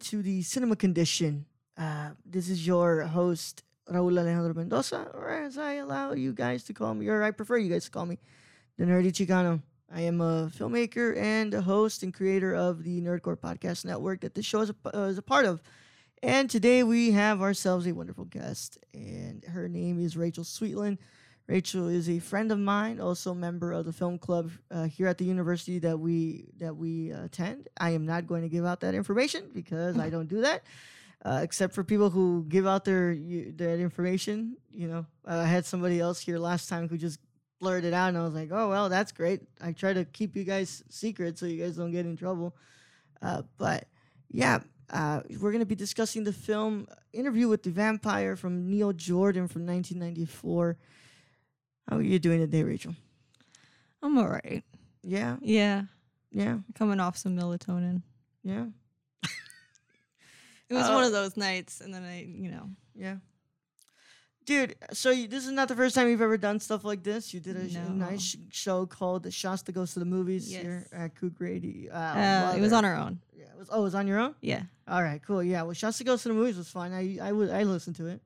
To the Cinema Condition. Uh, this is your host, Raul Alejandro Mendoza, or as I allow you guys to call me, or I prefer you guys to call me, the Nerdy Chicano. I am a filmmaker and a host and creator of the Nerd Corps Podcast Network that this show is a, uh, is a part of. And today we have ourselves a wonderful guest, and her name is Rachel Sweetland. Rachel is a friend of mine, also member of the film club uh, here at the university that we that we attend. I am not going to give out that information because I don't do that, uh, except for people who give out their that information. You know, I had somebody else here last time who just blurted out, and I was like, "Oh well, that's great." I try to keep you guys secret so you guys don't get in trouble. Uh, but yeah, uh, we're going to be discussing the film Interview with the Vampire from Neil Jordan from 1994. How are you doing today, Rachel? I'm all right. Yeah, Yeah, yeah, coming off some melatonin. yeah, It was Uh, one of those nights, and then I, you know, yeah. Dude, so you, this is not the first time you've ever done stuff like this. You did a, No. nice show called the "Shasta Goes to the Movies" here at Kook Radio. Uh, uh, it was on our own. Yeah, it was. Oh, it was on your own. Yeah, All right, cool. Yeah, well, Shasta Goes to the Movies was fun. I I would I listened to it.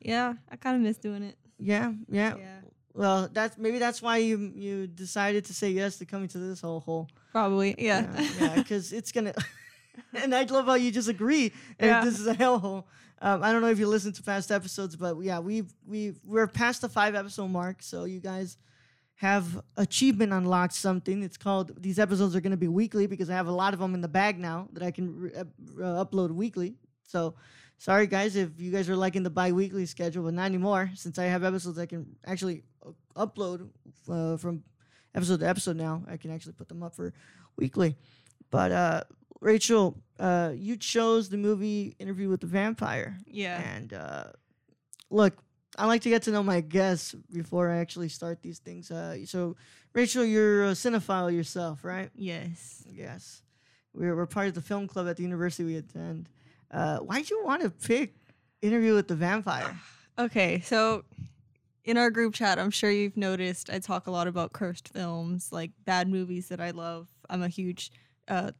yeah. I kind of miss doing it. Yeah, yeah. Yeah, Well, that's maybe that's why you you decided to say yes to coming to this whole hole. probably. Yeah, yeah, because it's gonna. and I love how you just agree. And Yeah. this is a hellhole. Um, I don't know if you listened to past episodes, but yeah, we we we're past the five episode mark, so you guys have achievement unlocked something. It's called these episodes are going to be weekly because I have a lot of them in the bag now that I can re- uh, upload weekly. So sorry guys if you guys are liking the bi-weekly schedule, but not anymore since I have episodes I can actually uh, upload uh, from episode to episode now. I can actually put them up for weekly. But uh, Rachel, uh, you chose the movie Interview with the Vampire. yeah. And uh, look, I like to get to know my guests before I actually start these things. Uh, so, Rachel, you're a cinephile yourself, right? Yes. Yes. We're, we're part of the film club at the university we attend. Uh, why'd you want to pick Interview with the Vampire? Okay, so in our group chat, I'm sure you've noticed I talk a lot about cursed films, like bad movies that I love. I'm a huge uh,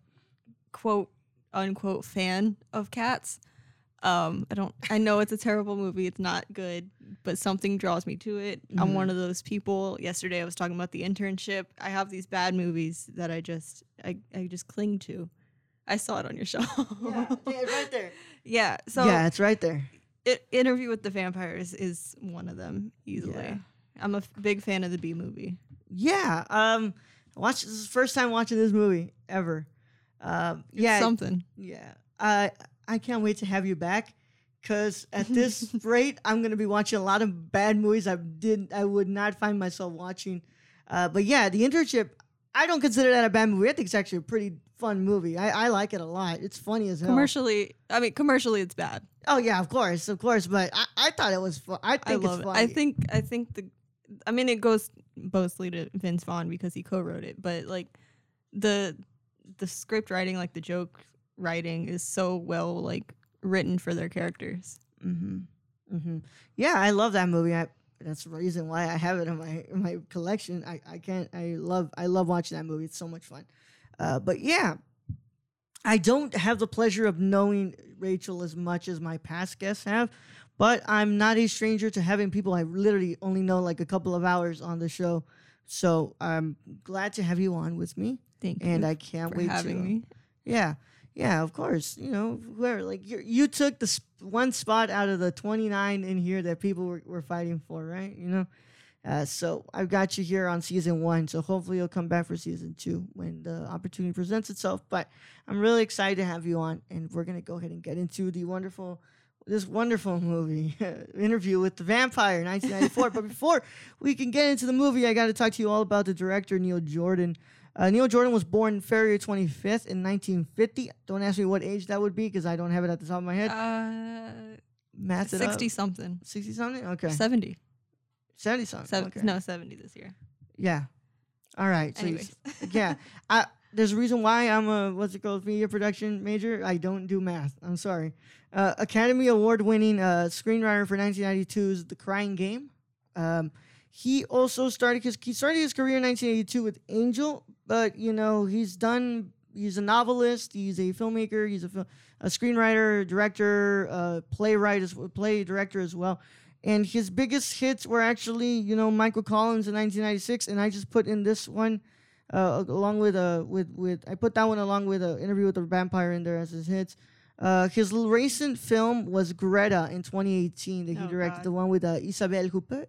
quote unquote fan of cats. Um, I don't. I know it's a terrible movie. It's not good, but something draws me to it. I'm one of those people. Yesterday, I was talking about the internship. I have these bad movies that I just, I, I just cling to. I saw it on your show. yeah, right there. yeah. So yeah, it's right there. it, Interview with the Vampires is one of them easily. Yeah. I'm a f- big fan of the B movie. Yeah. Um, watch. This is first time watching this movie ever. Um, It's yeah. something. Yeah. I I can't wait to have you back. Cause at this rate, I'm gonna be watching a lot of bad movies I did I would not find myself watching. Uh, but yeah, the internship. I don't consider that a bad movie. I think it's actually a pretty fun movie. I, I like it a lot. It's funny as hell. Commercially, I mean, commercially, it's bad. Oh yeah, of course, of course. But I, I thought it was fun. I I think love it's it. funny. I think I think the, I mean, it goes mostly to Vince Vaughn because he co-wrote it, but like the the script writing, like the joke writing, is so well like written for their characters. Mm-hmm. Mm-hmm. Yeah, I love that movie. I, that's the reason why I have it in my in my collection. I, I can't. I love I love watching that movie. It's so much fun. Uh, but yeah, I don't have the pleasure of knowing Rachel as much as my past guests have. But I'm not a stranger to having people I literally only know like a couple of hours on the show. So I'm glad to have you on with me, Thank and you And I can't wait having to. me. Yeah, yeah, of course. You know, whoever like you, you took the sp- one spot out of the twenty nine in here that people were, were fighting for, right? You know, uh, so I've got you here on season one. So hopefully you'll come back for season two when the opportunity presents itself. But I'm really excited to have you on, and we're gonna go ahead and get into the wonderful. This wonderful movie, interview with the vampire, 1994. but before we can get into the movie, I got to talk to you all about the director Neil Jordan. Uh, Neil Jordan was born February 25th in 1950. Don't ask me what age that would be because I don't have it at the top of my head. Uh, Math it sixty up. something, 60 something? Okay. Seventy. 70 something. Seven, okay. No, seventy this year. Yeah. All right. So yeah. I, there's a reason why I'm a what's it called media production major. I don't do math. I'm sorry. Uh, Academy Award winning uh, screenwriter for 1992's The Crying Game. Um, he also started his he started his career in 1982 with Angel, but you know he's done he's a novelist. He's a filmmaker. He's a, a screenwriter, director, uh, playwright, as play director as well. And his biggest hits were actually, you know, Michael Collins in 1996, and I just put in this one uh, along with uh with with I put that one along with an interview with the vampire in there as his hits. Uh, his recent film was Greta in 2018 that he Oh, directed, God. the one with uh, Isabelle Huppert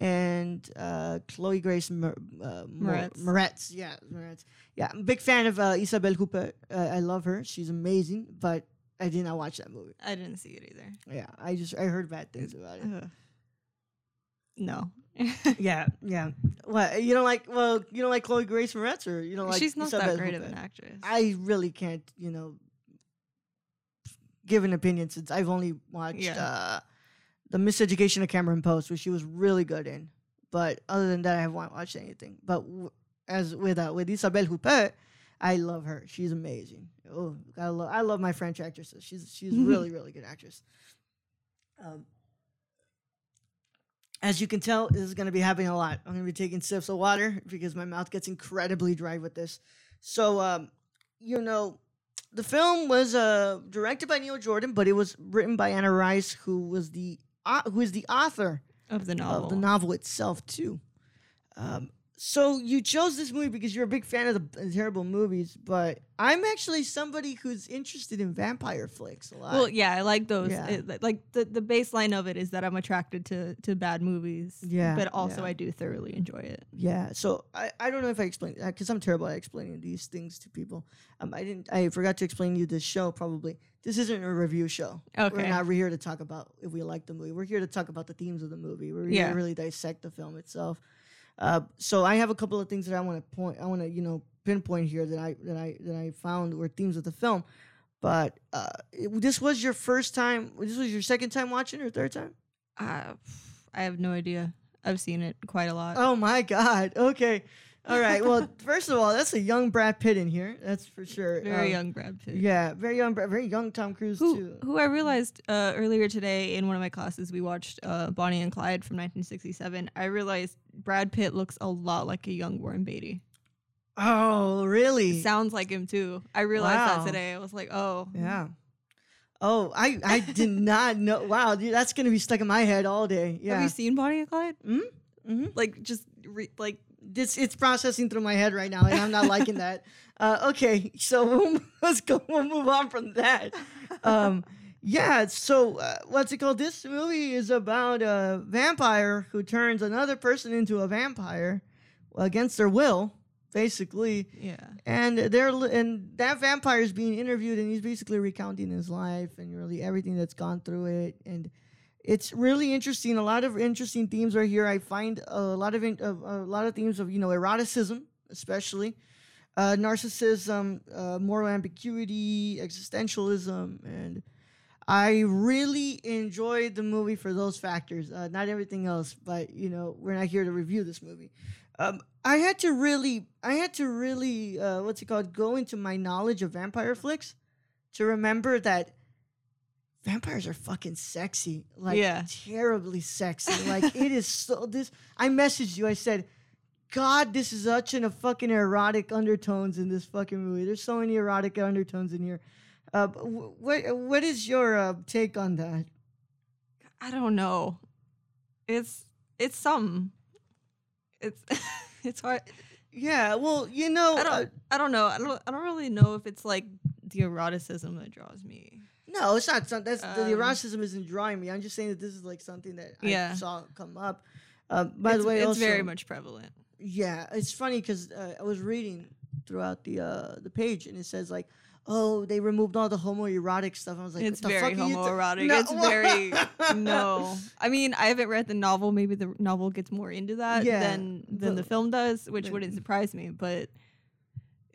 and uh, Chloe Grace Mer- uh, Mo- Moretz. Moretz. Yeah, Moretz. Yeah, I'm a big fan of uh, Isabelle Huppert. Uh, I love her. She's amazing, but I did not watch that movie. I didn't see it either. Yeah, I just I heard bad things about it. Ugh. No. yeah, yeah. What you don't like? Well, you don't like Chloe Grace Moretz, or you don't like She's not that great of an actress. I really can't, you know, give an opinion since I've only watched Yeah. uh, the Miseducation of Cameron Post, which she was really good in. But other than that, I haven't watched anything. But w- as with uh, with Isabelle Huppert, I love her. She's amazing. Oh, I love I love my French actresses. She's she's really really good actress. Um, as you can tell, this is going to be happening a lot. I'm going to be taking sips of water because my mouth gets incredibly dry with this. So, um, you know, the film was uh, directed by Neil Jordan, but it was written by Anna Rice, who was the uh, who is the author of the novel. of the novel itself too. Um, so you chose this movie because you're a big fan of the terrible movies, but I'm actually somebody who's interested in vampire flicks a lot. Well, yeah, I like those. Yeah. It- like the, the baseline of it is that I'm attracted to to bad movies. Yeah, But also yeah. I do thoroughly enjoy it. Yeah, so I, I don't know if I explained because I'm terrible at explaining these things to people. Um, I didn't I forgot to explain to you this show probably. This isn't a review show. Okay. We're not here to talk about if we like the movie. We're here to talk about the themes of the movie. We're here Yeah. to really dissect the film itself. Uh, so I have a couple of things that I want to point. I want to you know pinpoint here that I that I that I found were themes of the film. But uh, it- this was your first time. This was your second time watching or third time? Uh, I have no idea. I've seen it quite a lot. Oh my God. Okay. All right. Well, first of all, that's a young Brad Pitt in here. That's for sure. Very Um, young Brad Pitt. Yeah, very young, very young Tom Cruise Who, too. who I realized uh, earlier today in one of my classes, we watched uh, Bonnie and Clyde from 1967. I realized Brad Pitt looks a lot like a young Warren Beatty. Oh, really? Sounds like him too. I realized Wow. that today. I was like, oh, yeah. Oh, I I did not know. Wow, dude, that's gonna be stuck in my head all day. Yeah. Have you seen Bonnie and Clyde? mm-hmm. Like just re- like This it's processing through my head right now, and I'm not liking that. Uh, okay, so we'll, let's go. We'll move on from that. Um, yeah. So uh, what's it called? This movie is about a vampire who turns another person into a vampire against their will, basically. yeah. and they're and that vampire is being interviewed and he's basically recounting his life and really everything that's gone through it and it's really interesting. A lot of interesting themes are here. I find a lot of in, uh, a lot of themes of you know eroticism especially uh, narcissism uh, moral ambiguity existentialism and i really enjoyed the movie for those factors uh, not everything else but you know we're not here to review this movie. Um, I had to really, I had to really, uh, what's it called, go into my knowledge of vampire flicks to remember that vampires are fucking sexy, like Yeah. terribly sexy. Like it is so. This I messaged you. I said, God, this is such an a fucking erotic undertones in this fucking movie. There's so many erotic undertones in here. Uh, what what is your uh, take on that? I don't know. It's it's something. It's it's hard. Yeah, well, you know, I uh, don't I don't know. I don't I don't really know if it's like the eroticism that draws me. No, it's not. some- That's the, the Um, eroticism isn't drawing me. I'm just saying that this is like something that I saw come up. Um, by it's, the way, it's also, very much prevalent. yeah, it's funny because uh, I was reading throughout the uh, the page and it says like, oh, they removed all the homoerotic stuff. I was like, it's the very fuck are you ta- homoerotic. No. It's very no. I mean, I haven't read the novel. Maybe the novel gets more into that Yeah, than than the but- film does, which wouldn't surprise me. But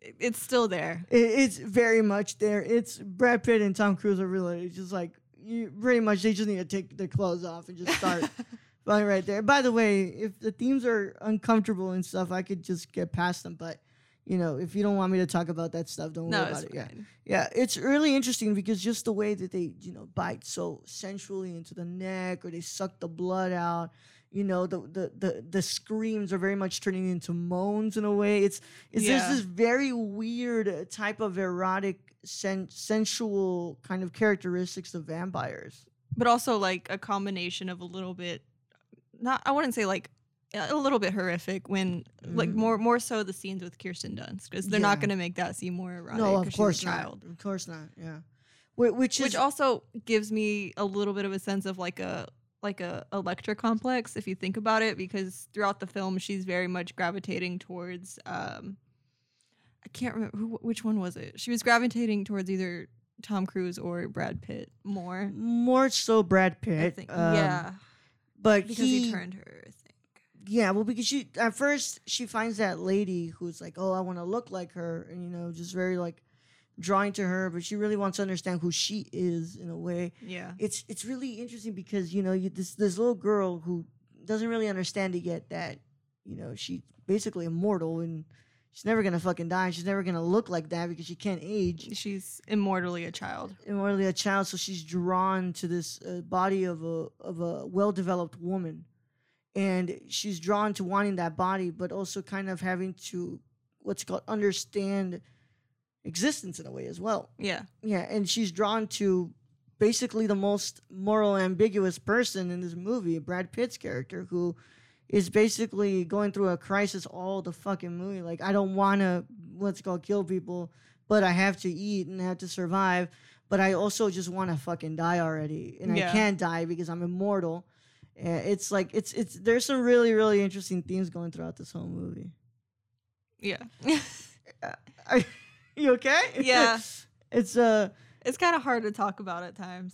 it's still there. It, it's very much there. It's Brad Pitt and Tom Cruise are really just like you pretty much they just need to take their clothes off and just start Right, right there. By the way, if the themes are uncomfortable and stuff, I could just get past them. But you know, if you don't want me to talk about that stuff, don't no, worry about it. Yeah, yeah. It's really interesting because just the way that they, you know, bite so sensually into the neck, or they suck the blood out, You know, the the the, the screams are very much turning into moans in a way. It's it's Yeah. there's this very weird type of erotic, sen- sensual kind of characteristics of vampires. but also like a combination of a little bit not I wouldn't say like a little bit horrific when like Mhm. more more so the scenes with Kirsten Dunst because they're not going to make that seem more erotic. no, of course child. not. Of course not. Yeah. Which is which also gives me a little bit of a sense of like a like a Electra complex if you think about it because throughout the film she's very much gravitating towards um I can't remember who, which one was it? She was gravitating towards either Tom Cruise or Brad Pitt more. More so Brad Pitt. I think um, yeah. but because he, turned her I think. Yeah, well, because she at first she finds that lady who's like, "Oh, I want to look like her," and you know, just very like drawing to her, but she really wants to understand who she is in a way. yeah It's it's really interesting because you know you, this this little girl who doesn't really understand it yet that you know she's basically immortal and she's never gonna fucking die. She's never gonna look like that because she can't age. she's immortally a child Immortally a child, so she's drawn to this uh, body of a of a well developed woman, and she's drawn to wanting that body, but also kind of having to what's called understand existence in a way as well. yeah Yeah, and she's drawn to basically the most moral ambiguous person in this movie, Brad Pitt's character, who is basically going through a crisis all the fucking movie. Like, I don't want to, it called, kill people, but I have to eat and I have to survive. But I also just want to fucking die already, and Yeah. I can't die because I'm immortal. It's like it's it's there's some really really interesting themes going throughout this whole movie. yeah Are you okay? Yeah. it's uh it's kind of hard to talk about at times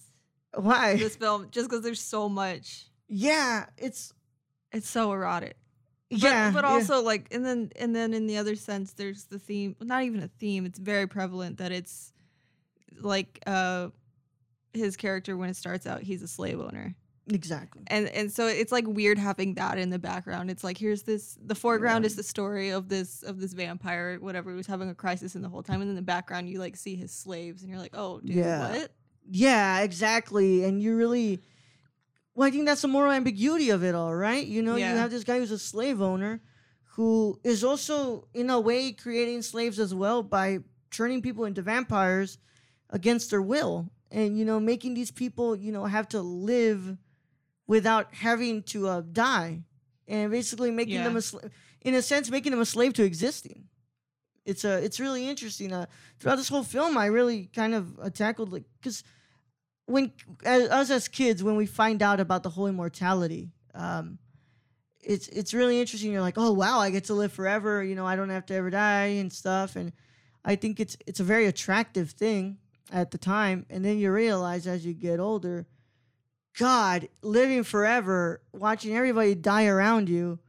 why? this film just because there's so much Yeah, it's it's so erotic yeah, but yeah. also like and then and then in the other sense there's the theme not even a theme it's very prevalent that it's like uh his character when it starts out he's a slave owner exactly. and and so it's like weird having that in the background it's like here's this the foreground Yeah. is the story of this of this vampire whatever who's having a crisis in the whole time and in the background you like see his slaves and you're like oh dude Yeah. what Yeah, exactly. And you really, well, I think that's the moral ambiguity of it all, right? You know, Yeah. you have this guy who's a slave owner who is also, in a way, creating slaves as well by turning people into vampires against their will. And, you know, making these people, you know, have to live without having to uh, die. And basically making them a slave, in a sense, making them a slave to existing. It's a, it's really interesting. Uh, throughout this whole film, I really kind of uh, tackled like because when as, us as kids, when we find out about the whole immortality, um, it's it's really interesting. You're like, oh wow, I get to live forever. You know, I don't have to ever die and stuff. And I think it's it's a very attractive thing at the time. And then you realize as you get older, God, living forever, watching everybody die around you,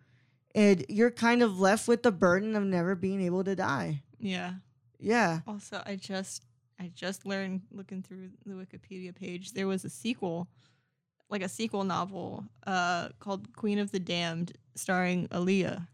and you're kind of left with the burden of never being able to die. yeah Yeah. Also, I just I just learned looking through the Wikipedia page there was a sequel, like a sequel novel, uh, called Queen of the Damned, starring Aaliyah.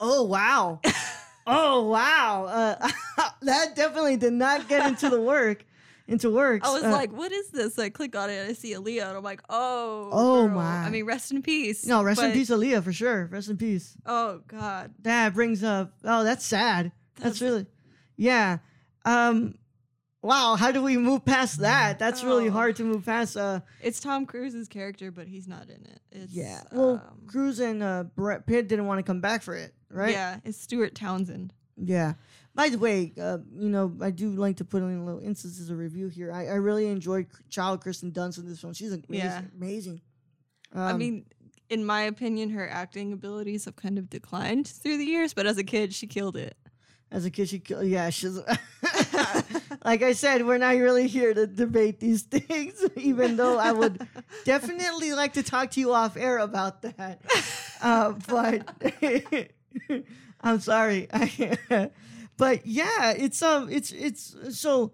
Oh wow. oh wow. Uh, that definitely did not get into the work, into works. I was Uh, like, "What is this?" I click on it and I see Aaliyah, and I'm like, "Oh, Oh, girl." my. I mean, rest in peace. no, rest in but- peace, Aaliyah, for sure. Rest in peace. Oh God, That brings up. Oh, that's sad. That's, That's- really, yeah. Um, wow. How do we move past that? That's really Oh. hard to move past. Uh, it's Tom Cruise's character, but he's not in it. It's, yeah. Well, um, Cruise and uh, Brad Pitt didn't want to come back for it, right? Yeah, it's Stuart Townsend. Yeah. By the way, uh, you know, I do like to put in little instances of review here. I, I really enjoyed Child Kirsten Dunst in this film. She's amazing. Yeah. amazing. I Um, mean, in my opinion, her acting abilities have kind of declined through the years, but as a kid, she killed it. as a kid, she killed. yeah, she's like I said, we're not really here to debate these things, even though I would definitely like to talk to you off air about that. Uh, but I'm sorry. but yeah, it's um, it's it's so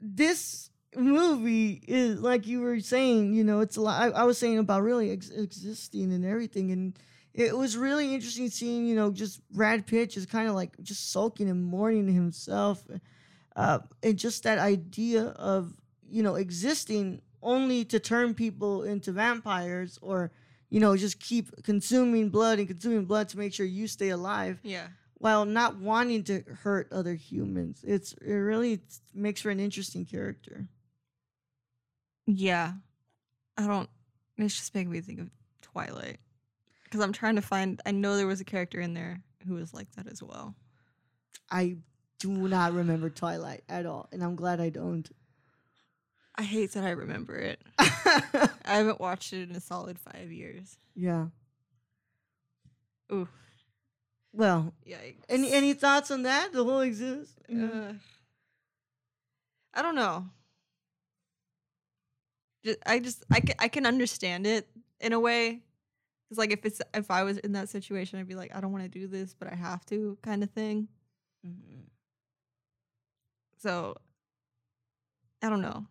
this movie is like you were saying. You know, it's a lot. I, I was saying about really ex- existing and everything, and it was really interesting seeing you know just Brad Pitt just kind of like just sulking and mourning himself, uh, and just that idea of you know existing only to turn people into vampires or you know, just keep consuming blood and consuming blood to make sure you stay alive Yeah. while not wanting to hurt other humans. It's it really makes for an interesting character. Yeah. I don't. It's just making me think of Twilight. Because I'm trying to find. I know there was a character in there who was like that as well. I do not remember Twilight at all, and I'm glad I don't. I hate that I remember it. I haven't watched it in a solid five years. yeah. Ooh. Well, Yikes. any any thoughts on that? The whole exist? Mhm. Uh, I don't know. Ju- I just I can I can understand it in a way. It's like if it's if I was in that situation, I'd be like, I don't want to do this, but I have to, kind of thing. Mhm. So I don't know.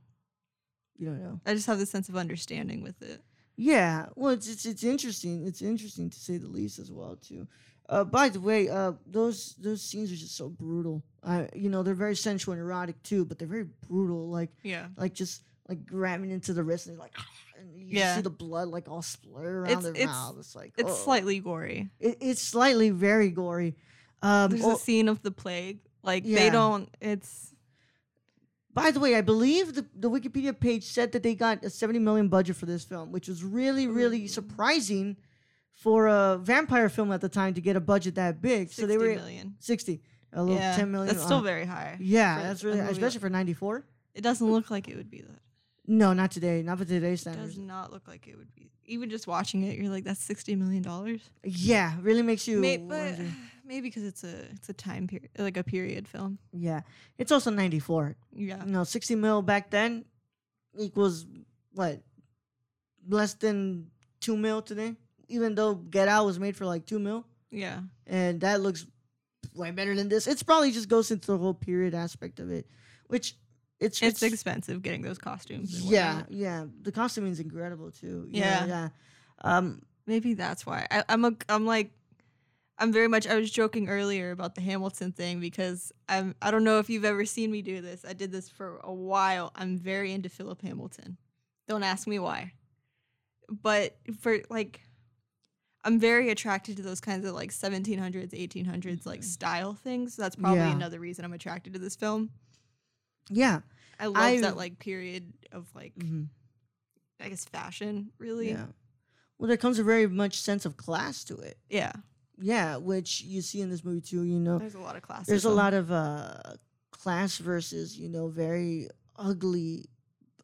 You don't know. I just have this sense of understanding with it. Yeah, well, it's, it's it's interesting. It's interesting to say the least as well too. Uh, by the way, uh, those those scenes are just so brutal. Uh, you know, they're very sensual and erotic too, but they're very brutal. Like Yeah. like just like grabbing into the wrist and like, and you Yeah. see the blood like all splatter around It's- their it's- mouth. It's like It's oh. slightly gory. It, it's slightly very gory. Um, There's oh, a scene of the plague. Like Yeah. they don't. It's By the way, I believe the, the Wikipedia page said that they got a 70 million budget for this film, which was really, really surprising for a vampire film at the time to get a budget that big. So they were million. 60, a little Yeah, 10 million. That's still uh, very high. yeah, that's really, movie especially for 94. It doesn't look like it would be that. No, not today, not for today's standards. It does not look like it would be. Even just watching it, you're like, that's sixty million dollars. Yeah, really makes you. But wonder. Maybe because it's a it's a time period, like a period film. yeah, it's also 94. Yeah, You know, 60 mil back then equals what? Less than 2 mil today? Even though Get Out was made for like 2 mil. yeah, and that looks way better than this. It's probably just goes into the whole period aspect of it, which it's it's expensive getting those costumes. and yeah, yeah. The costuming is incredible too. Yeah. yeah. Um, maybe that's why I, I'm a I'm like. I'm very much. I was joking earlier about the Hamilton thing because I'm. I don't know if you've ever seen me do this. I did this for a while. I'm very into Philip Hamilton. Don't ask me why. But for like, I'm very attracted to those kinds of like 1700s, 1800s like style things. That's probably Yeah. another reason I'm attracted to this film. yeah, I love I- that like period of like mhm, I guess fashion. Really, yeah. Well, there comes a very much sense of class to it. yeah. Yeah, which you see in this movie too. You know, There's a lot of class. there's a lot of uh class versus you know very ugly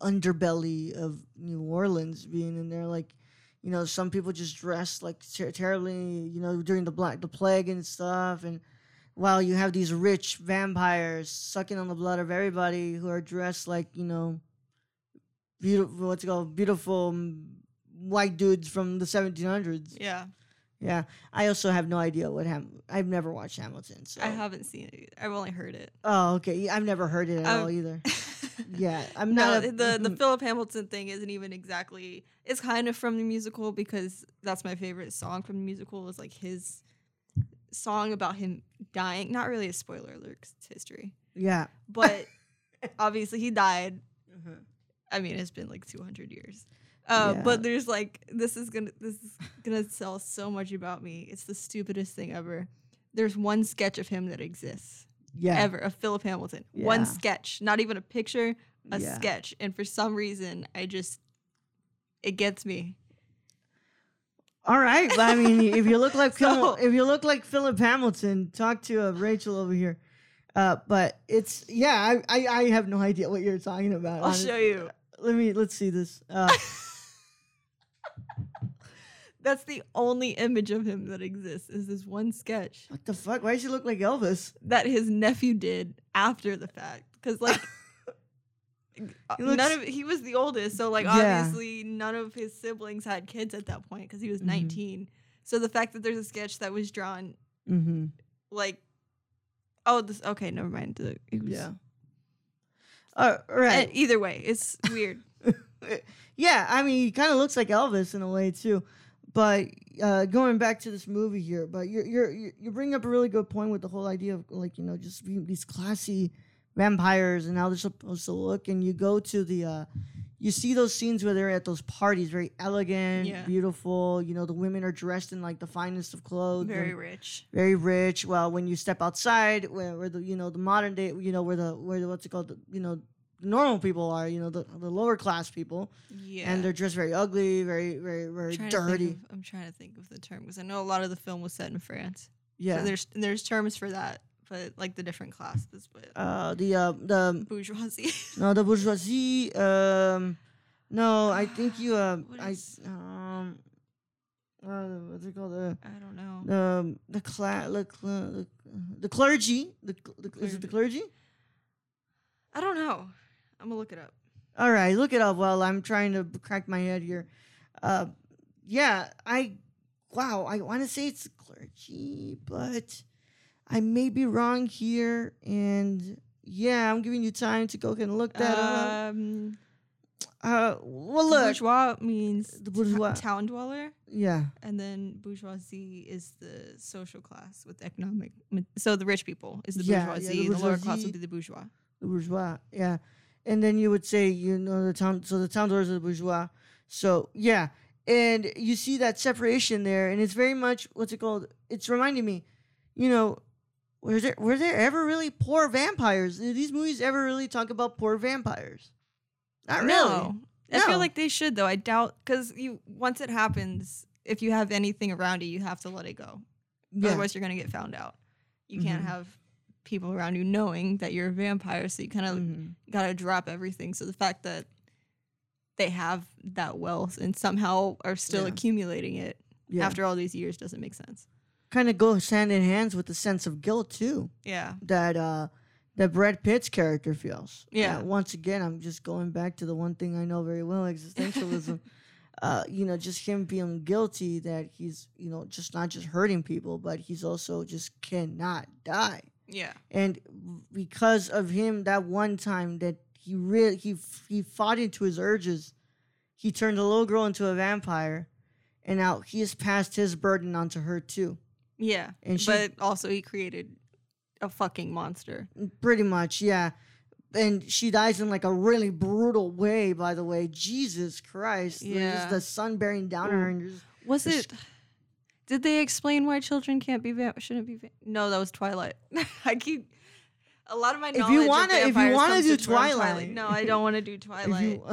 underbelly of New Orleans being in there like you know some people just dress like ter- terribly you know during the black the plague and stuff and while you have these rich vampires sucking on the blood of everybody who are dressed like you know beautiful what's it called beautiful white dudes from the 1700s Yeah, yeah i also have no idea what Ham- i've never watched hamilton so I haven't seen it. Either. I've only heard it. Oh, okay. I've never heard it at Um, all either. Yeah, I'm no, not. a- the the. Philip Hamilton thing isn't even exactly. It's kind of from the musical because that's my favorite song from the musical. Is like his song about him dying. Not really a spoiler alert. 'cause it's history, yeah. but obviously he died. Uh-huh. I mean, it's been like 200 years. Uh, Yeah. But there's like this is gonna this is gonna tell so much about me. It's the stupidest thing ever. There's one sketch of him that exists Yeah. ever of Philip Hamilton. Yeah. One sketch, not even a picture, a Yeah. sketch. And for some reason, I just it gets me. All right. But I mean, if you look like Phil, if you look like Philip Hamilton, talk to uh, Rachel over here. Uh, but it's yeah. I, I I have no idea what you're talking about. I'll honest- show you. Let me let's see this. Uh, That's the only image of him that exists. Is this one sketch what the fuck? Why does he look like Elvis? that his nephew did after the fact? Because like. uh, He looks- none of he was the oldest, so like Yeah. obviously none of his siblings had kids at that point because he was Mhm. 19. So the fact that there's a sketch that was drawn Mm-hmm. like, oh, this okay, never mind. The- it was- Yeah. Uh, right. Either way, it's weird. yeah, I mean, he kind of looks like Elvis in a way too. But uh, going back to this movie here, but you're you're you you bring up a really good point with the whole idea of like you know just these classy vampires and how they're supposed to look, and you go to the uh, you see those scenes where they're at those parties, very elegant, Yeah. beautiful. You know, the women are dressed in like the finest of clothes, Very rich. very rich. Well, when you step outside, where, where the you know the modern day, you know where the where the what's it called, the, you know, normal people are, you know, the the lower class people, Yeah. and they're dressed very ugly, very very very think dirty. of- I'm trying to think of the term because I know a lot of the film was set in France. Yeah. So there's there's terms for that, but like the different classes, but uh, the uh, the bourgeoisie. no the bourgeoisie. Um, no, I think you uh, What I um, uh, what's it called? The I don't know. um the cla- the, cl- the, the clergy. The, cl- the is it the clergy? I don't know. I'm gonna look it up. All right, look it up while I'm trying to crack my head here. Uh, yeah, I wow, I want to say it's clergy, but I may be wrong here. And yeah, I'm giving you time to go ahead and look that up. Um, Uh, well, look, bourgeois means the bourgeois. t- town dweller, Yeah, and then bourgeoisie is the social class with economic. So the rich people is the Yeah, yeah, the bourgeoisie, the lower class would be the bourgeois. the bourgeois. Yeah, and then you would say you know the town. So the town doors are the bourgeois. So yeah, and you see that separation there, and it's very much what's it called? It's reminding me, you know, were there were there ever really poor vampires? Did these movies ever really talk about poor vampires? Not really. No, I feel like they should though. I doubt because you once it happens, if you have anything around you, you have to let it go. Yeah. Otherwise, you're gonna get found out. You can't Mhm. have people around you knowing that you're a vampire, so you kind of Mhm. gotta drop everything. So the fact that they have that wealth and somehow are still Yeah. accumulating it Yeah. after all these years doesn't make sense. kind of goes hand in hand with the sense of guilt too. Yeah. that uh that Brad Pitt's character feels. Yeah. Once again, I'm just going back to the one thing I know very well, existentialism. uh, you know, just him feeling guilty that he's, you know, just not just hurting people, but he's also just cannot die. Yeah. And because of him, that one time that he really he he fought into his urges, he turned a little girl into a vampire, and now he has passed his burden onto her too. Yeah. And she- but also he created a fucking monster. Pretty much, yeah. And she dies in like a really brutal way, by the way. Jesus Christ. Yeah. the sun bearing down on her. And just, Was it? Did they explain why children can't be va- shouldn't be? Va- no, that was Twilight. I keep a lot of my you knowledge. of wanna- if you wanna do from Twilight. no, I don't want to do Twilight. You,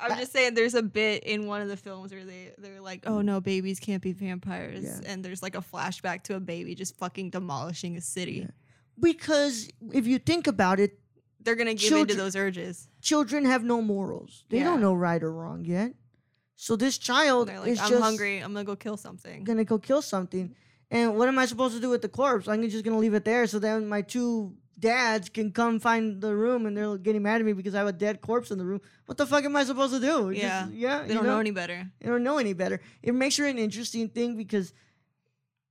I'm just saying, there's a bit in one of the films where they they're like, "Oh no, babies can't be vampires," Yeah. and there's like a flashback to a baby just fucking demolishing a city. Yeah. because if you think about it, They're gonna give into those urges. children have no morals. They don't know right or wrong yet. So this child like, is "I'm just hungry. I'm gonna go kill something." gonna go kill something. And what am I supposed to do with the corpse? I'm just gonna leave it there so then my two dads can come find the room and they're getting mad at me because I have a dead corpse in the room. What the fuck am I supposed to do? Just- Yeah. yeah. They don't know any better. They don't know any better. It makes her an interesting thing because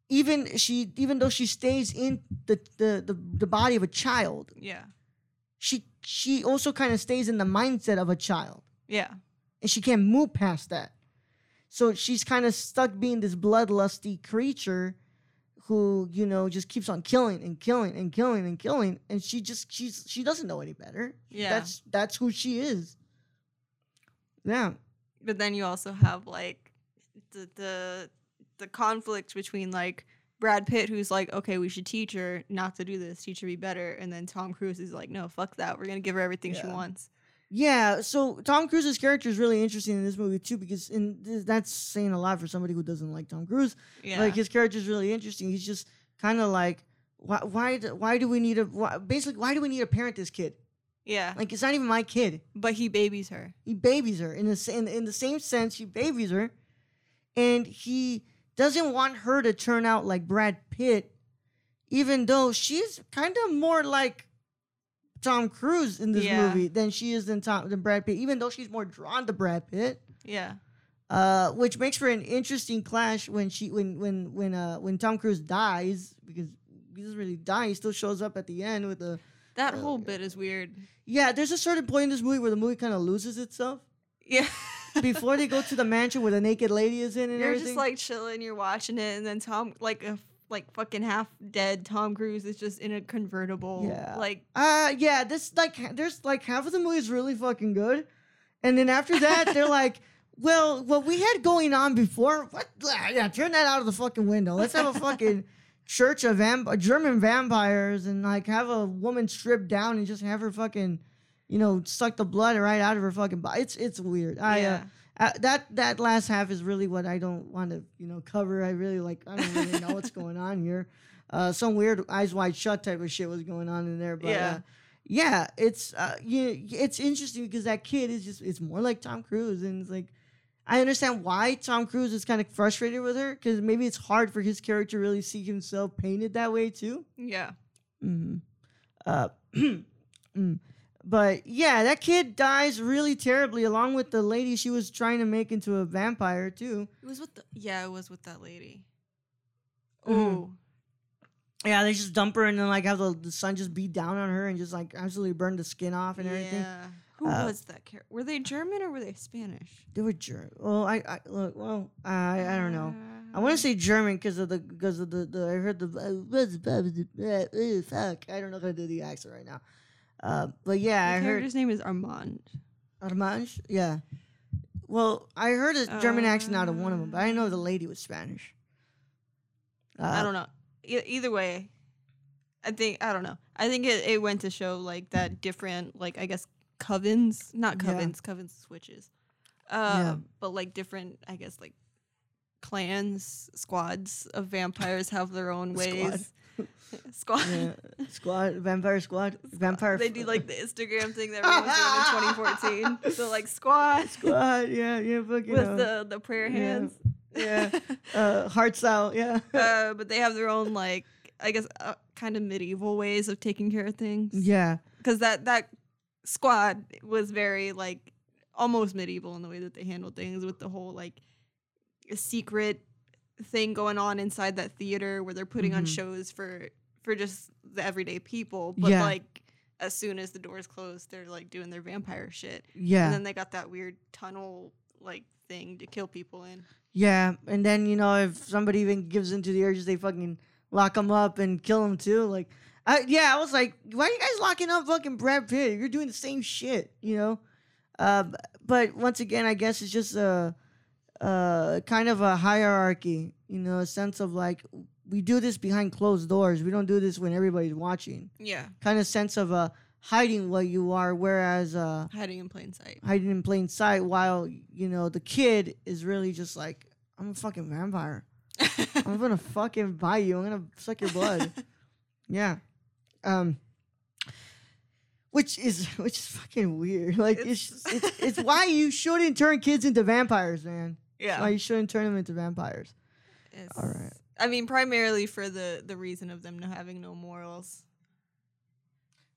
even she, even though she stays in the the the, the body of a child, Yeah, she she also kind of stays in the mindset of a child, yeah, and she can't move past that. So she's kind of stuck being this bloodlusty creature who you know just keeps on killing and killing and killing and killing, and she just she's she doesn't know any better. yeah. That's that's who she is. Yeah. but then you also have like the the the conflict between like Brad Pitt, who's like, okay, we should teach her not to do this, teach her be better, and then Tom Cruise is like, no, fuck that, we're gonna give her everything she wants. Yeah, so Tom Cruise's character is really interesting in this movie too because in th- that's saying a lot for somebody who doesn't like Tom Cruise. Yeah, Like his character is really interesting. He's just kind of like, why, why, do, why do we need a, why, basically, why do we need to parent this kid? yeah, Like, it's not even my kid. but he babies her. He babies her in the in, in the same sense. He babies her, and he doesn't want her to turn out like Brad Pitt, even though she's kind of more like Tom Cruise in this Yeah. movie than she is in Tom than Brad Pitt. Even though she's more drawn to Brad Pitt, Yeah, uh, which makes for an interesting clash when she when when when uh when Tom Cruise dies because he doesn't really die. He still shows up at the end with the that Uh, whole bit is weird. yeah. There's a certain point in this movie where the movie kind of loses itself. Yeah, before they go to the mansion where the naked lady is in and you're everything. just like chilling, you're watching it, and then Tom, like a like fucking half dead Tom Cruise is just in a convertible. Yeah. like uh yeah, this like there's like half of the movie is really fucking good, And then after that, they're like, well, what we had going on before, what? Yeah, turn that out of the fucking window. Let's have a fucking church of vamp- German vampires and like have a woman stripped down and just have her fucking, you know, suck the blood right out of her fucking body. It's it's weird. I Yeah. uh, uh, that that last half is really what I don't want to you know cover. I really like I don't really know what's going on here. Uh, some weird eyes wide shut type of shit was going on in there, but Yeah. uh, yeah, it's uh, yeah, it's interesting because that kid is just it's more like Tom Cruise, and it's like I understand why Tom Cruise is kind of frustrated with her because maybe it's hard for his character to really see himself painted that way too. Yeah. hmm Uh, mm. But yeah, that kid dies really terribly, along with the lady she was trying to make into a vampire too. It was with the yeah, it was with that lady. Oh. Yeah, they just dump her and then like have the, the sun just beat down on her and just like absolutely burn the skin off and everything. Yeah. Who Uh, was that character? Were they German or were they Spanish? They were German. Well, I, I look. Well, I I don't know. I Uh, want to say German because of the because of the, the I heard the uh, fuck I don't know how to do the accent right now. Uh, but yeah, The I heard character's name is Armand. Armand. Yeah. Well, I heard a German accent out of one of them, but I didn't know the Uh. lady was Spanish. Uh, I don't know. E- either way, I think I don't know. I think it, it went to show like that different like I guess covens, not Yeah. covens, covens switches. Uh, Yeah. but like different I guess like clans, squads of vampires have their own ways. Squad. Yeah. Squad, Vampire Squad, Vampire. They do like the Instagram thing that everyone's doing in 2014. So like squad Squad. Yeah, yeah, fucking. with uh, the the prayer yeah. hands. yeah, uh, hearts out. Yeah. uh, but they have their own like I guess uh, kind of medieval ways of taking care of things. yeah. because that that squad was very like almost medieval in the way that they handled things with the whole like secret thing going on inside that theater where they're putting on Mhm. shows for for just the everyday people but Yeah. like as soon as the doors close they're like doing their vampire shit Yeah. and then they got that weird tunnel like thing to kill people in Yeah, and then you know if somebody even gives into the urges, they fucking lock them up and kill them too. Like, I, yeah, I was like, why are you guys locking up fucking Brad Pitt? You're doing the same shit, you know. Uh, but once again, I guess it's just a, uh, kind of a hierarchy, you know, a sense of like we do this behind closed doors. We don't do this when everybody's watching. yeah. Kind of sense of uh hiding what you are, whereas uh hiding in plain sight. hiding in plain sight while you know the kid is really just like i'm a fucking vampire. I'm gonna fucking bite you. I'm gonna suck your blood. Yeah. Um which is which is fucking weird. Like it's It's- it's, it's, why you shouldn't turn kids into vampires man yeah why you shouldn't turn them into vampires It's- All right. I mean, primarily for the the reason of them no having no morals.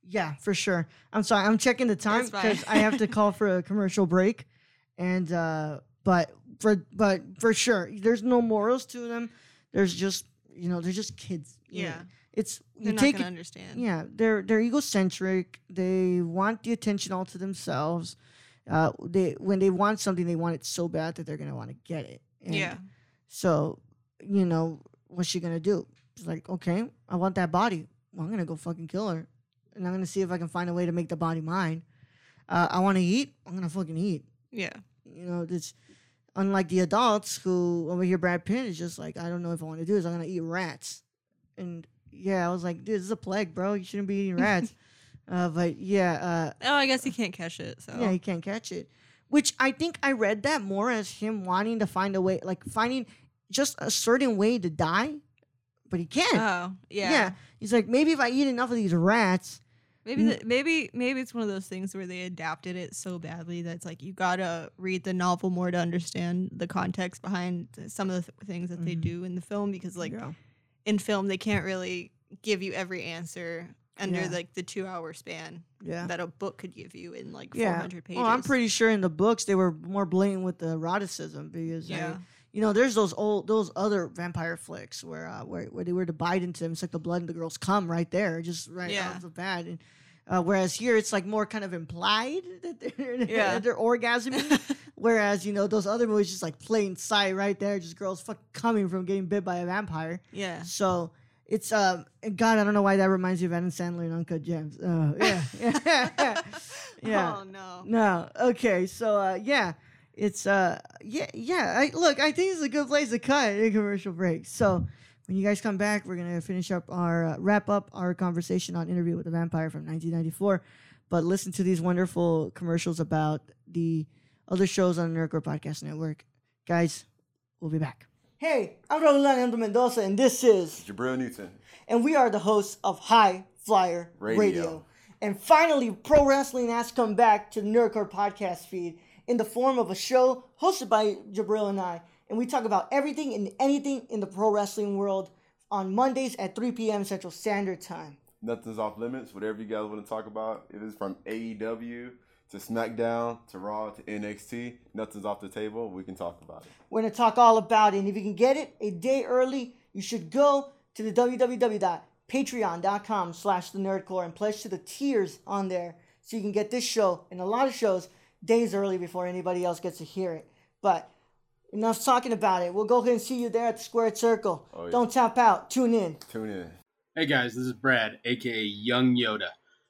Yeah, for sure. I'm sorry. I'm checking the time because I have to call for a commercial break, and uh, but for but for sure, there's no morals to them. There's just you know they're just kids. you. Yeah, it's they're you not take gonna it. understand. Yeah, they're they're egocentric. They want the attention all to themselves. Uh, they when they want something, they want it so bad that they're gonna want to get it. And yeah, So, you know, what's she gonna do? She's like, okay, I want that body. Well, I'm gonna go fucking kill her, and I'm gonna see if I can find a way to make the body mine. Uh, I want to eat. I'm gonna fucking eat. yeah, You know, it's unlike the adults who over here. Brad Pitt is just like, I don't know if I want to do this. I'm gonna eat rats, and yeah, I was like, dude, this is a plague, bro. You shouldn't be eating rats. Uh, but yeah, uh, Oh, I guess he can't catch it. So yeah, he can't catch it. Which I think I read that more as him wanting to find a way, like finding just a certain way to die, but he can't. Oh, yeah. yeah. He's like, maybe if I eat enough of these rats, Maybe the, maybe maybe it's one of those things where they adapted it so badly that it's like you gotta read the novel more to understand the context behind some of the th- things that they Mhm. do in the film because like yeah, in film they can't really give you every answer under Yeah. like the two hour span yeah. that a book could give you in like Yeah. 400 pages. Well, I'm pretty sure in the books they were more blatant with the eroticism because, yeah. you know, there's those old, those other vampire flicks where, uh, where, where they were to bite into them, it's like the blood and the girls come right there, just right Yeah. off the bat. And, uh, whereas here it's like more kind of implied that they're, Yeah. that they're orgasming. Whereas, you know, those other movies just like plain sight right there, just girls fucking coming from getting bit by a vampire. yeah. So It's um God, I don't know why that reminds me of Adam Sandler and Uncut Gems. Oh yeah, yeah, yeah. Oh no. No, okay, so uh, yeah, it's uh, yeah, yeah. I look, I think it's a good place to cut a commercial break. So when you guys come back, we're gonna finish up our uh, wrap up our conversation on Interview with the Vampire from 1994. But listen to these wonderful commercials about the other shows on the Nerd Corps Podcast Network, guys. We'll be back. Hey, I'm Raul Alejandro Mendoza, and this is Jabril Newton. and we are the hosts of High Flyer Radio. Radio. And finally, pro wrestling has come back to the Nerd Corps podcast feed in the form of a show hosted by Jabril and I. And we talk about everything and anything in the pro wrestling world on Mondays at 3 p.m. Central Standard Time. Nothing's off limits. Whatever you guys want to talk about, if it's from AEW to SmackDown to Raw to NXT, nothing's off the table. We can talk about it. We're going to talk all about it. And if you can get it a day early, you should go to the www.patreon.com slash the Nerd Corps and pledge to the tiers on there so you can get this show and a lot of shows days early before anybody else gets to hear it. But enough talking about it. We'll go ahead and see you there at the Squared Circle. Oh, yeah. Don't tap out. Tune in. Tune in. Hey guys, this is Brad, aka Young Yoda.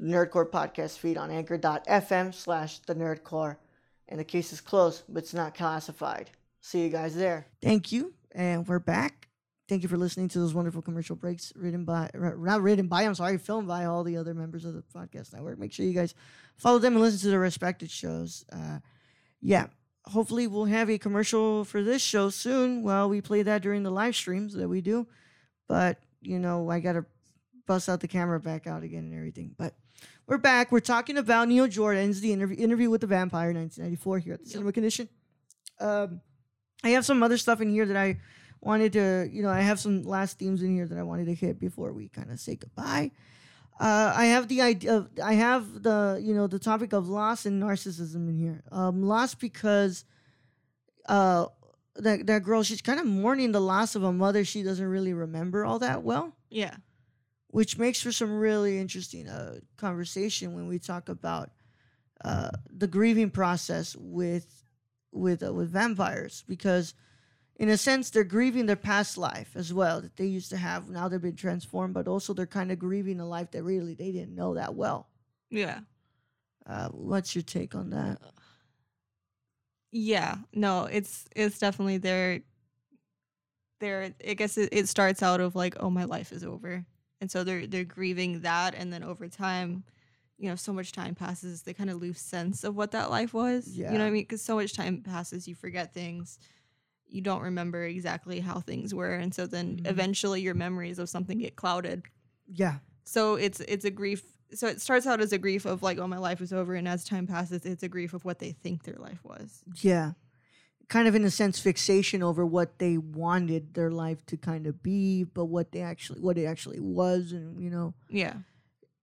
Nerd Corps podcast feed on anchor.fm slash the Nerd Corps. And the case is closed, but it's not classified. See you guys there. Thank you. And we're back. Thank you for listening to those wonderful commercial breaks written by, not written by, I'm sorry, filmed by all the other members of the podcast network. Make sure you guys follow them and listen to their respected shows. Uh, yeah, hopefully we'll have a commercial for this show soon. Well, we play that during the live streams that we do. But, you know, I got to bust out the camera back out again and everything. But we're back. We're talking about Neil Jordan's the interview interview with the vampire 1994 here at the Cinema Condition. Um, I have some other stuff in here that I wanted to, you know, I have some last themes in here that I wanted to hit before we kind of say goodbye. Uh, I have the idea of, I have the, you know, the topic of loss and narcissism in here. Um, loss because uh, that, that girl, she's kind of mourning the loss of a mother she doesn't really remember all that well Yeah. Which makes for some really interesting uh, conversation when we talk about uh, the grieving process with with uh, with vampires because in a sense they're grieving their past life as well that they used to have now they've been transformed but also they're kind of grieving a life that really they didn't know that well Yeah. uh, what's your take on that Yeah. No, it's it's definitely there. There, I guess it, it starts out of like, oh, my life is over, and so they're they're grieving that, and then over time, you know, so much time passes, they kind of lose sense of what that life was. You know what I mean? Because so much time passes, you forget things. You don't remember exactly how things were, and so then Mhm. eventually your memories of something get clouded. yeah So it's it's a grief so it starts out as a grief of like, oh, my life is over, and as time passes, it's a grief of what they think their life was. Yeah. Kind of in a sense fixation over what they wanted their life to kind of be, but what they actually what it actually was and you know, Yeah,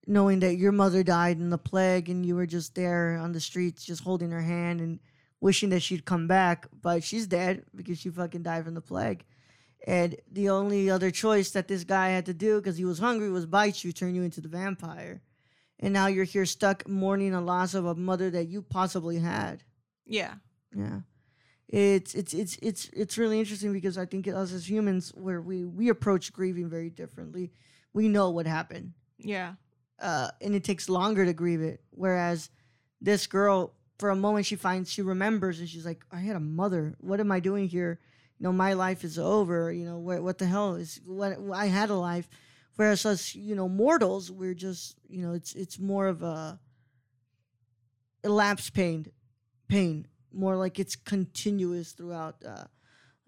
knowing that your mother died in the plague and you were just there on the streets just holding her hand and wishing that she'd come back, but she's dead because she fucking died from the plague. And the only other choice that this guy had to do because he was hungry was bite you, turn you into the vampire. And now you're here stuck mourning a loss of a mother that you possibly had. yeah, Yeah. It's it's it's it's it's really interesting because I think us as humans where we we approach grieving very differently. We know what happened. yeah, Uh and it takes longer to grieve it. Whereas this girl for a moment she finds she remembers and she's like, I had a mother. What am I doing here? You know, my life is over. You know, what what the hell is what I had a life. Whereas us, you know, mortals, we're just, you know, it's it's more of a elapsed pain, pain, more like it's continuous throughout uh,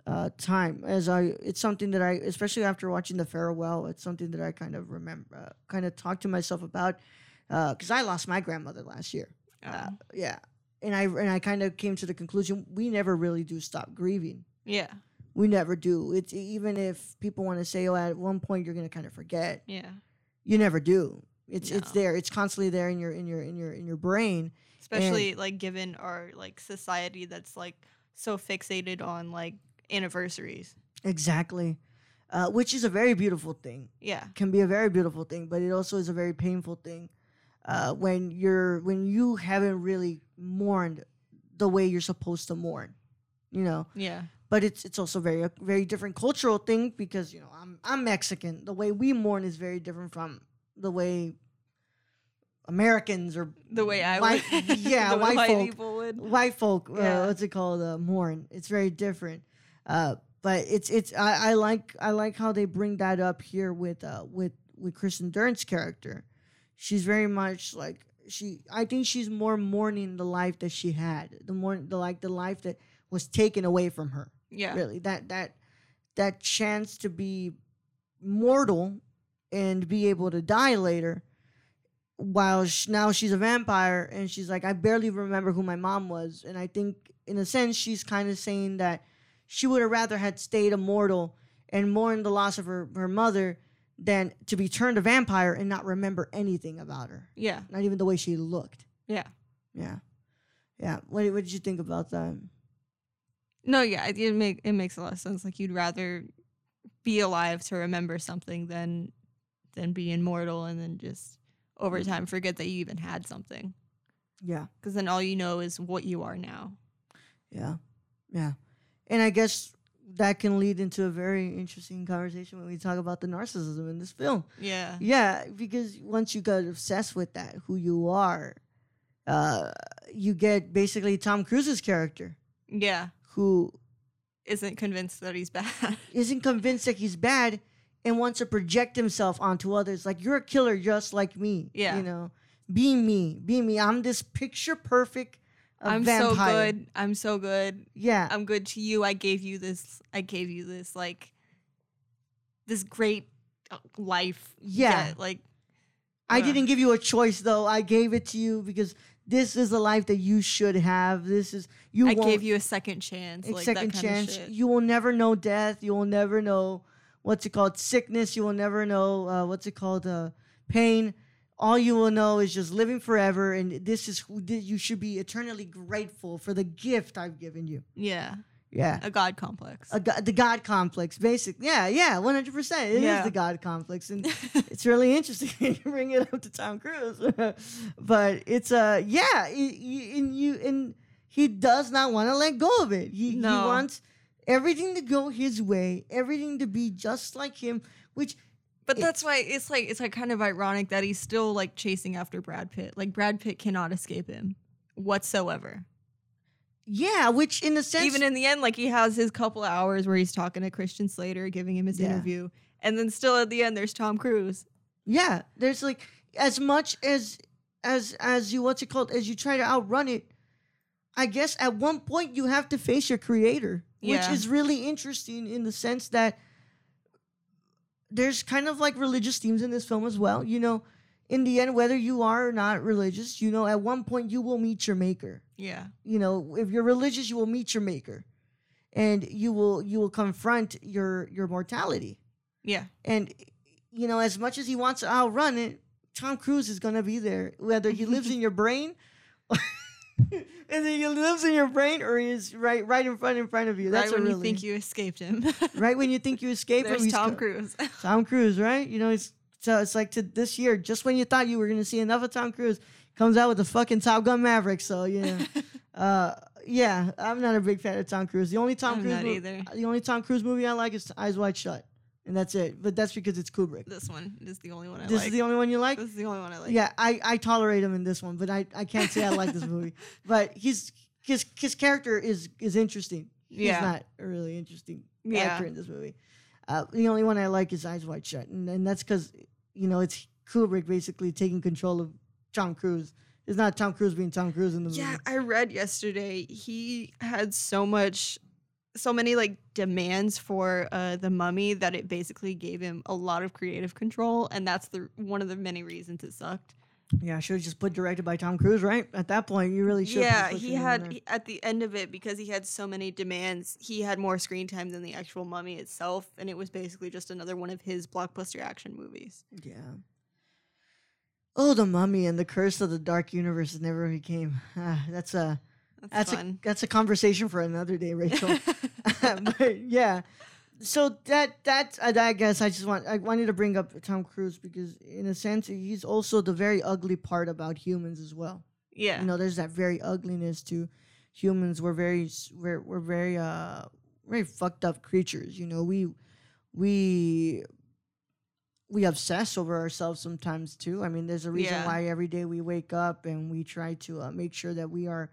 uh, time. As I, it's something that I, especially after watching the farewell, it's something that I kind of remember, uh, kind of talk to myself about, because I lost my grandmother last year. Uh, um, yeah, and I and I kind of came to the conclusion we never really do stop grieving. yeah, We never do. It's even if people want to say, "Oh, at one point you're gonna kind of forget." yeah. You never do. It's it's there. It's constantly there in your in your in your in your brain. Especially like given our like society that's like so fixated on like anniversaries. Exactly. Uh, which is a very beautiful thing. Yeah, Can be a very beautiful thing, but it also is a very painful thing uh, when you're when you haven't really mourned the way you're supposed to mourn. You know, yeah, but it's it's also very a very different cultural thing because you know I'm I'm Mexican. The way we mourn is very different from the way Americans or the way I white would, yeah way white folk. people would. white folk Yeah. uh, what's it called? Uh, mourn. It's very different. Uh but it's it's I, I like i like how they bring that up here with uh with with Kirsten Dunst's character. She's very much like she i think she's more mourning the life that she had the more the like the life that was taken away from her. Yeah, really that that that chance to be mortal and be able to die later while sh- now she's a vampire and she's like i barely remember who my mom was. And i think in a sense she's kind of saying that she would have rather had stayed immortal and mourned the loss of her, her mother than to be turned a vampire and not remember anything about her. Yeah, not even the way she looked. Yeah. yeah. Yeah. What, what did you think about that? No, yeah, it, it make it makes a lot of sense. Like you'd rather be alive to remember something than than be immortal and then just over time forget that you even had something. yeah Because then all you know is what you are now. Yeah. Yeah. And I guess that can lead into a very interesting conversation when we talk about the narcissism in this film. Yeah, Yeah, because once you get obsessed with that, who you are, uh, you get basically Tom Cruise's character, yeah. who Isn't convinced that he's bad. isn't convinced that he's bad and wants to project himself onto others. Like, you're a killer just like me. Yeah. You know, be me, be me. I'm this picture perfect uh, I'm vampire. so good. I'm so good. Yeah. I'm good to you. I gave you this. I gave you this like this great uh, life. Yeah. like I didn't give you a choice though. I gave it to you because this is the life that you should have. This is you. I gave you a second chance. a like second chance. You will never know death. You will never know what's it called sickness. You will never know uh, what's it called uh, pain. All you will know is just living forever, and this is who you should be eternally grateful for the gift I've given you. yeah, Yeah. a god complex. A go- the God complex, basically. Yeah, yeah, one hundred percent. It is Yeah. the God complex, and it's really interesting you bring it up to Tom Cruise. but it's uh, yeah, and you and he does not want to let go of it. He, he wants everything to go his way, everything to be just like him. Which But it- that's why it's like it's like kind of ironic that he's still like chasing after Brad Pitt. Like Brad Pitt cannot escape him whatsoever. yeah, which in a sense, Even in the end, like he has his couple hours where he's talking to Christian Slater, giving him his Yeah. interview, and then still at the end there's Tom Cruise. Yeah, there's like as much as as as you what's it called as you try to outrun it. I guess at one point you have to face your creator, which is really interesting in the sense that there's kind of like religious themes in this film as well. You know, in the end, whether you are or not religious, you know, at one point you will meet your maker. Yeah. You know, if you're religious, you will meet your maker, and you will you will confront your your mortality. Yeah. And you know, as much as he wants to outrun it, Tom Cruise is gonna be there, whether he lives in your brain. And then he lives in your brain, or he is right, right in front, in front of you. That's right when a you think you escaped him. right when you think you escaped him, There's he's Tom Cruise. Tom Cruise, right? You know, it's so it's like to this year, just when you thought you were gonna see enough of Tom Cruise, comes out with the fucking Top Gun Maverick. So yeah, uh, yeah, I'm not a big fan of Tom Cruise. The only Tom I'm Cruise, not mo- either. the only Tom Cruise movie I like is Eyes Wide Shut, and that's it. But that's because it's Kubrick. this one is the only one I This like. This is the only one you like. this is the only one I like. Yeah, I, I tolerate him in this one, but I, I can't say I like this movie. But he's his his character is is interesting. Yeah. He's not a really interesting Yeah. actor in this movie. Uh, the only one I like is Eyes Wide Shut, and, and that's because you know it's Kubrick basically taking control of Tom Cruise. It's not Tom Cruise being Tom Cruise in the movie. Yeah, I read yesterday he had so much so many like demands for uh the mummy that it basically gave him a lot of creative control and that's the one of the many reasons it sucked. yeah, should have just put directed by Tom Cruise, right? At that point, you really should. Yeah, he had he- at the end of it because he had so many demands, he had more screen time than the actual mummy itself and it was basically just another one of his blockbuster action movies. Yeah. Oh, the Mummy and the Curse of the Dark Universe never became. Ah, that's a That's, that's a that's a conversation for another day, Rachel. but yeah, so that that I I guess I just want I wanted to bring up Tom Cruise because in a sense he's also the very ugly part about humans as well. yeah. You know, there's that very ugliness to humans. We're very we're we're very uh very fucked up creatures. You know, we we we obsess over ourselves sometimes too. I mean, there's a reason Yeah. why every day we wake up and we try to uh, make sure that we are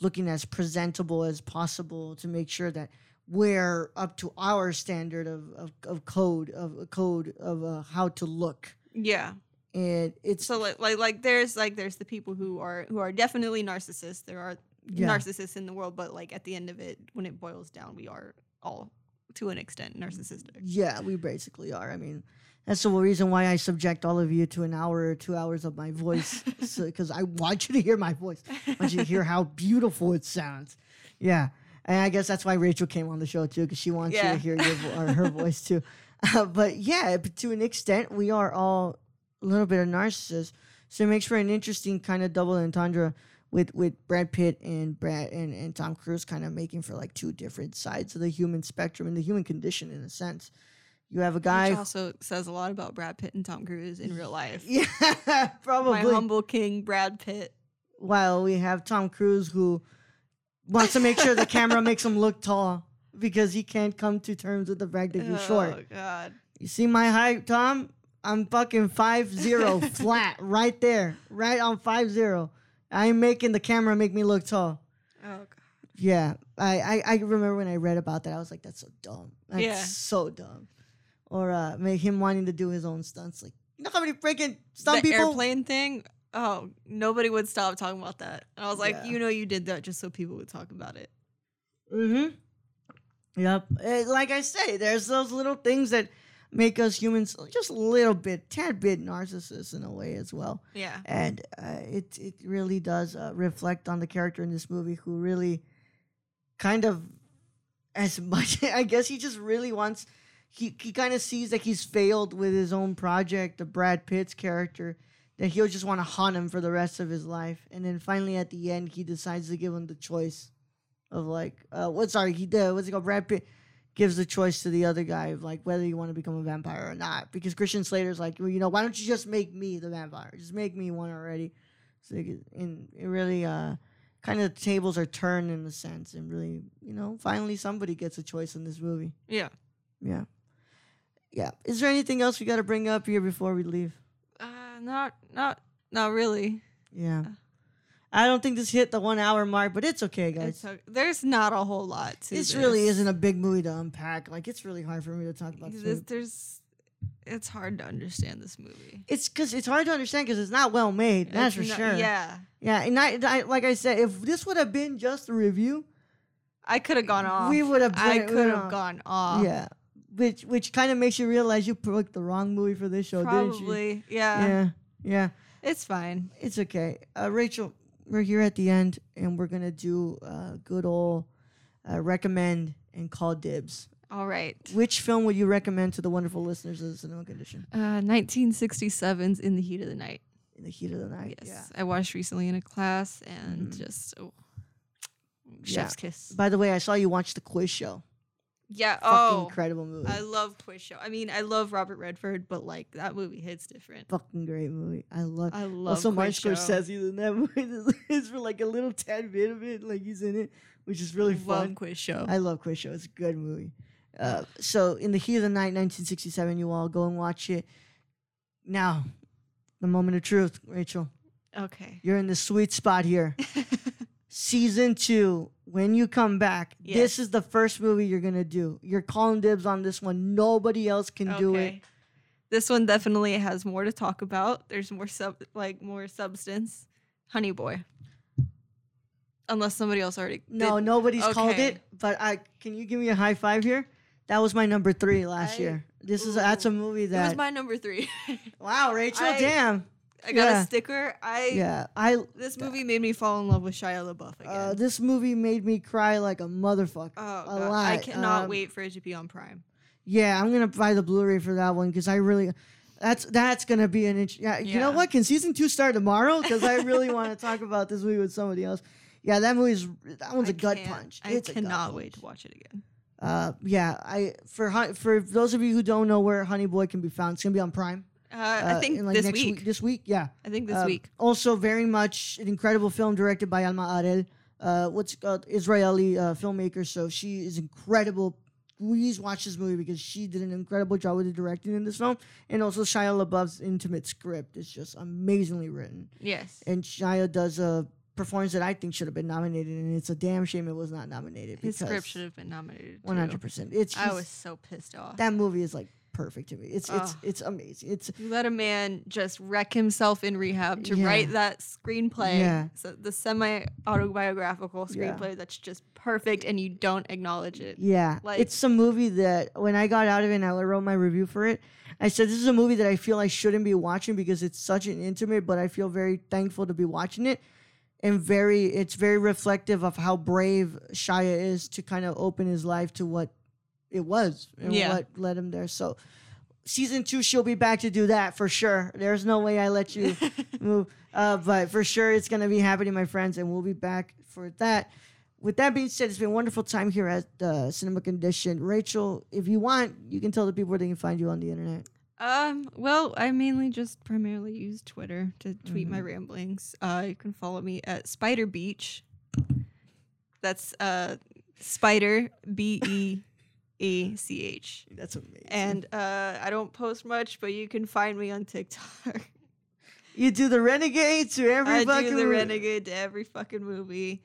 looking as presentable as possible to make sure that we're up to our standard of of, of code of code of uh, how to look. yeah. And it's So like, like like there's like there's the people who are who are definitely narcissists. There are Yeah. narcissists in the world, but like at the end of it, when it boils down, we are all to an extent narcissistic. Yeah, we basically are. I mean, that's the reason why I subject all of you to an hour or two hours of my voice, because I want you to hear my voice. I want you to hear how beautiful it sounds. Yeah, and I guess that's why Rachel came on the show too, because she wants you to hear your vo- or her voice too. Uh, but yeah, but to an extent, we are all a little bit of narcissists, so it makes for an interesting kind of double entendre with with Brad Pitt and Brad and, and Tom Cruise kind of making for like two different sides of the human spectrum and the human condition in a sense. You have a guy, Which also says a lot about Brad Pitt and Tom Cruise in real life. yeah, probably. My humble king, Brad Pitt. While we have Tom Cruise who wants to make sure the camera makes him look tall because he can't come to terms with the fact that he's short. Oh God. You see my height, Tom? I'm fucking five zero flat right there, right on five zero. I'm making the camera make me look tall. Oh God. Yeah, I, I I remember when I read about that, I was like, that's so dumb. That's Yeah. so dumb. Or uh, make him wanting to do his own stunts. Like, you know how many freaking stunt the people? airplane thing. Oh, nobody would stop talking about that. And I was like, Yeah. you know, you did that just so people would talk about it. Mm-hmm. Yep. Eh, like I say, there's those little things that make us humans just a little bit, tad bit narcissists in a way as well. Yeah. and uh, it it really does uh, reflect on the character in this movie who really kind of as much I guess he just really wants he he kind of sees that he's failed with his own project the Brad Pitt's character that he'll just want to haunt him for the rest of his life and then finally at the end he decides to give him the choice of like uh what sorry he did what's it called Brad Pitt gives the choice to the other guy of like whether you want to become a vampire or not. Because Christian Slater's like, well, you know, why don't you just make me the vampire? Just make me one already. So and it really uh kind of the tables are turned in a sense and really, you know, finally somebody gets a choice in this movie. Yeah. Yeah. Yeah. Is there anything else we got to bring up here before we leave? Uh, not, not, not really. Yeah. I don't think this hit the one hour mark, but it's okay, guys. It's o- there's not a whole lot to This this. really isn't a big movie to unpack. Like, it's really hard for me to talk about this. There's, it's hard to understand this movie. It's because it's hard to understand because it's not well made. That's for not- sure. Yeah. Yeah, and I, I like I said, if this would have been just a review, I could have gone off. we would have. I could uh, have gone off. Yeah, which which kind of makes you realize you picked the wrong movie for this show, didn't you? Probably. Yeah. Yeah, Yeah, It's fine. it's okay. Uh, Rachel, we're here at the end, and we're gonna do uh, good old uh, recommend and call dibs. All right. Which film would you recommend to the wonderful listeners of the Cinema Condition? Uh, 1967's In the Heat of the Night. In the heat of the night. Yes, I watched recently in a class and Mhm. just oh, Yeah. chef's kiss. By the way, I saw you watch the quiz show. Yeah. Fucking Oh, incredible movie. I love Quiz Show. I mean, I love Robert Redford, but like that movie hits different. Fucking great movie. I love. I love also, Martin. Scorsese's in that movie. It's for like a little tad bit of it, like he's in it, which is really love fun. Quiz Show. I love Quiz Show. It's a good movie. Uh, so, in the heat of the night, 1967, you all go and watch it. Now, the moment of truth, Rachel. okay. You're in the sweet spot here. Season two, when you come back, Yes. this is the first movie you're gonna do. You're calling dibs on this one. Nobody else can do it. This one definitely has more to talk about. There's more sub like more substance. Honey Boy. Unless somebody else already No, did- nobody's called it. But I can you give me a high five here? That was my number three last I- year. This is that's a Ooh. movie that. was my number three. wow, Rachel, I- damn. I got Yeah. a sticker. I Yeah, I. this movie made me fall in love with Shia LaBeouf again. Uh, this movie made me cry like a motherfucker. oh a lot. I cannot Um, wait for it to be on Prime. Yeah, I'm gonna buy the Blu-ray for that one because I really, that's that's gonna be an. Int- yeah, you know what? Can season two start tomorrow? Because I really want to talk about this movie with somebody else. Yeah, that movie's that one's I a gut punch. I it's cannot punch. wait to watch it again. Uh, yeah, I for for those of you who don't know where Honey Boy can be found, it's gonna be on Prime. Uh, uh, I think in, like, this next week. This week, yeah. I think this Uh, week. Also, very much an incredible film directed by Alma Har'el. Uh, what's called Israeli uh, filmmaker. So she is incredible. Please watch this movie because she did an incredible job with the directing in this film, and also Shia LaBeouf's intimate script is just amazingly written. Yes. And Shia does a performance that I think should have been nominated, and it's a damn shame it was not nominated. His script should have been nominated. one hundred too. percent. It's I was so pissed off. that movie is like perfect to me. It's it's ah. it's amazing. It's You let a man just wreck himself in rehab to Yeah. write that screenplay. Yeah. So the semi autobiographical Yeah. screenplay that's just perfect and you don't acknowledge it. Yeah, Like- it's a movie that when I got out of it and I wrote my review for it, I said this is a movie that I feel I shouldn't be watching because it's such an intimate, but I feel very thankful to be watching it, and very it's very reflective of how brave Shia is to kind of open his life to what it was and Yeah. what led him there. So. Season two, she'll be back to do that for sure. There's no way I let you move. Uh, but for sure, it's going to be happening, my friends, and we'll be back for that. With that being said, it's been a wonderful time here at the Cinema Condition. Rachel, if you want, you can tell the people where they can find you on the internet. Um, well, I mainly just primarily use Twitter to tweet Mm-hmm. my ramblings. Uh, you can follow me at Spider Beech. That's uh Spider B E E C H. That's amazing. And uh, I don't post much, but you can find me on TikTok. you do the renegade to every I fucking do the mo- renegade to every fucking movie.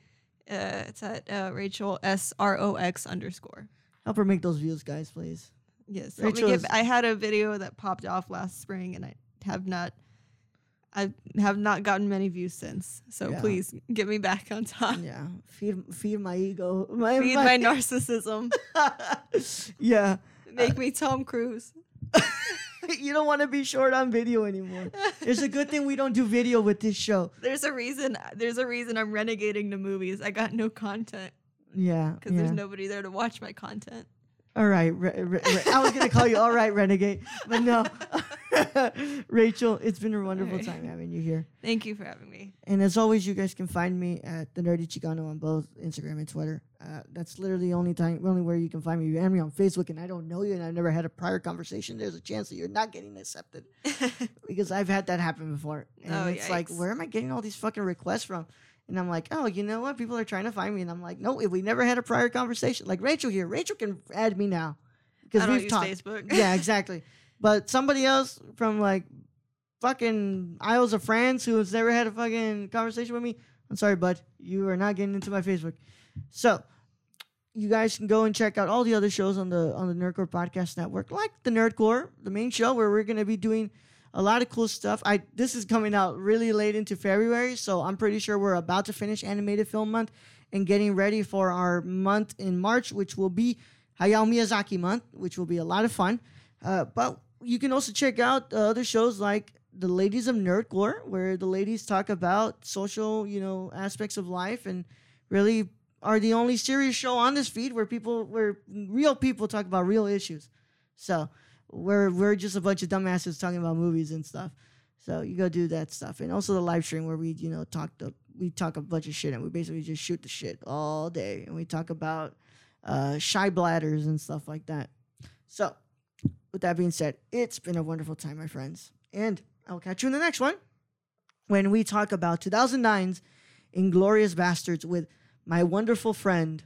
Uh, it's at uh, Rachel S R O X underscore. Help her make those views, guys, please. Yes, Rachel get- I had a video that popped off last spring, and I have not, I have not gotten many views since. So Yeah. please get me back on top. Yeah, feed feed my ego. My, Feed my narcissism. yeah, Make me Tom Cruise. you don't want to be short on video anymore. It's a good thing we don't do video with this show. There's a reason. There's a reason I'm renegading the movies. I got no content Yeah, because yeah. there's nobody there to watch my content. All right, re- re- re- I was gonna call you all right, renegade, but no. Rachel, it's been a wonderful Alright. time having you here. Thank you for having me. And as always, you guys can find me at the Nerdy Chicano on both Instagram and Twitter. Uh, that's literally the only time, the only where you can find me. You add me on Facebook, and I don't know you, and I've never had a prior conversation. There's a chance that you're not getting accepted because I've had that happen before. And Oh, it's like, where am I getting all these fucking requests from? And I'm like, oh, you know what? People are trying to find me, and I'm like, no, if we never had a prior conversation, like Rachel here, Rachel can add me now because we've talked. Facebook. yeah, exactly. But somebody else from like fucking Isles of France who has never had a fucking conversation with me, I'm sorry, bud. You are not getting into my Facebook. So you guys can go and check out all the other shows on the on the Nerd Corps Podcast Network, like the Nerd Corps, the main show where we're gonna be doing a lot of cool stuff. I this is coming out really late into February, so I'm pretty sure we're about to finish animated film month and getting ready for our month in March, which will be Hayao Miyazaki month, which will be a lot of fun. Uh, but you can also check out uh, other shows like the ladies of Nerd Corps, where the ladies talk about social, you know, aspects of life, and really are the only serious show on this feed where people, where real people talk about real issues. So we're we're just a bunch of dumbasses talking about movies and stuff. So you go do that stuff, and also the live stream where we, you know, talk the we talk a bunch of shit, and we basically just shoot the shit all day, and we talk about uh, shy bladders and stuff like that. So, with that being said, it's been a wonderful time, my friends, and I'll catch you in the next one when we talk about 2009's Inglourious Basterds with my wonderful friend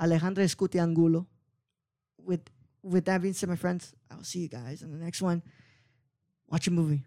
Alejandra Escuti Angulo. With with that being said, my friends, I'll see you guys in the next one. Watch a movie.